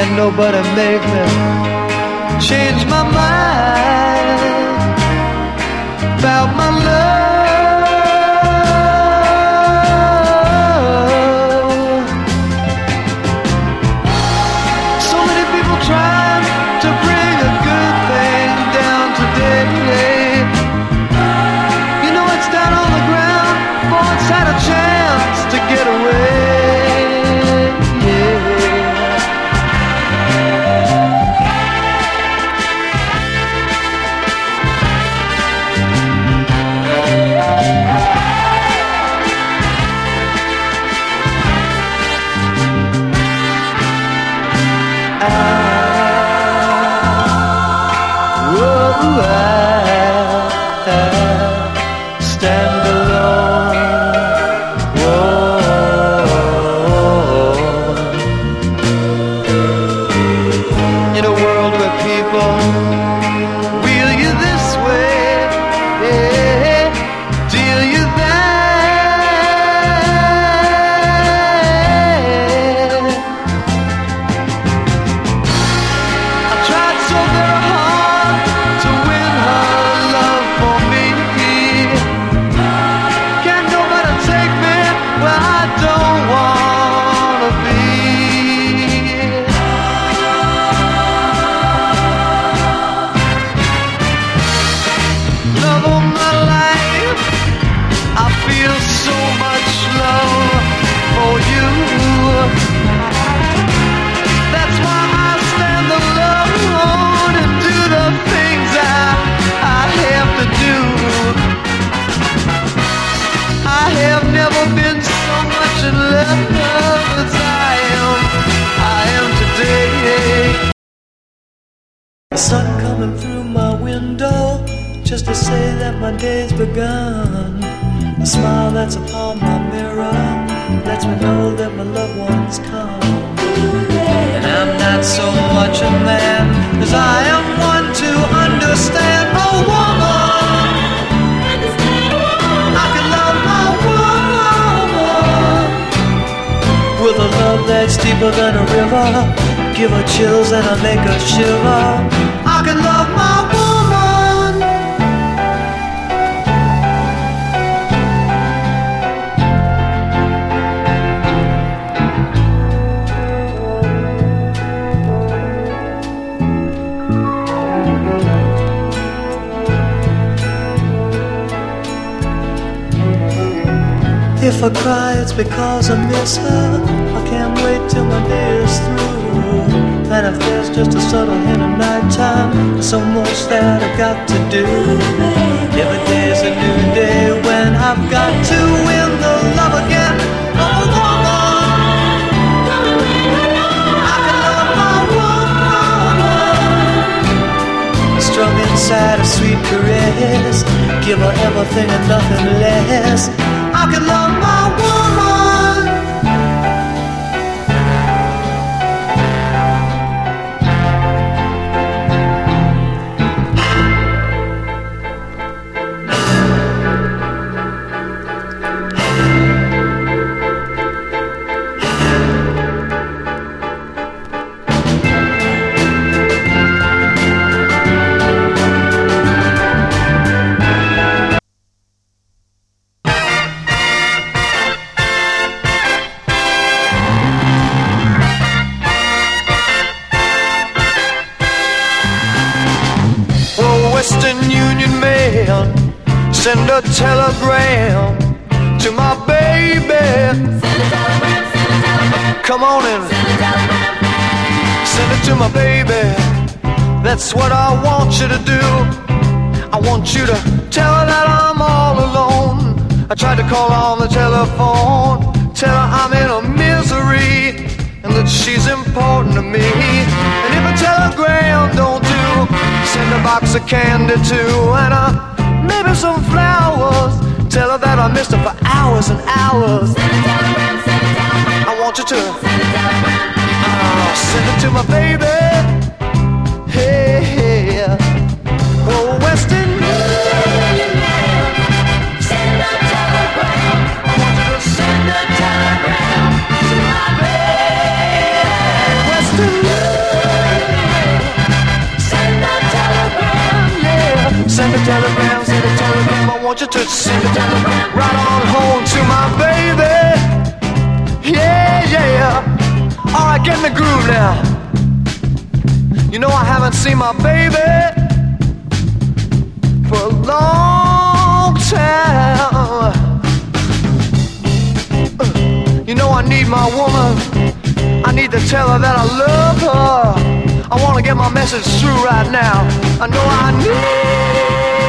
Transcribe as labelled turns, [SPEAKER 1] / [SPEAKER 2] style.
[SPEAKER 1] can't nobody make me change my mind. About my stand sun coming through my window just to say that my day's begun. The smile that's upon my mirror lets me know that my loved one's come. And I'm not so much a man as I am one to understand a woman. I can love my woman with a love that's deeper than a river. Give her chills and I make her shiver. I can love my woman. If I cry, it's because I miss her. Subtle hint of nighttime, there's so much that I got to do. Every day's a new day when I've got to win the love again. I can love my woman. Strung inside a sweet caress. Give her everything and nothing less. I can love my woman. Send a telegram to my baby. Come on in, send it to my baby. That's what I want you to do. I want you to tell her that I'm all alone. I tried to call on the telephone, tell her I'm in a misery and that she's important to me. And if a telegram don't do, send a box of candy too, and uh, maybe some flowers. Tell her that I missed her for hours and hours. I want you to uh, send it to my baby. Want you to send a telegram right on home to my baby. Yeah, yeah. All right, get in the groove now. You know I haven't seen my baby for a long time. Uh, you know I need my woman. I need to tell her that I love her. I want to get my message through right now. I know I need.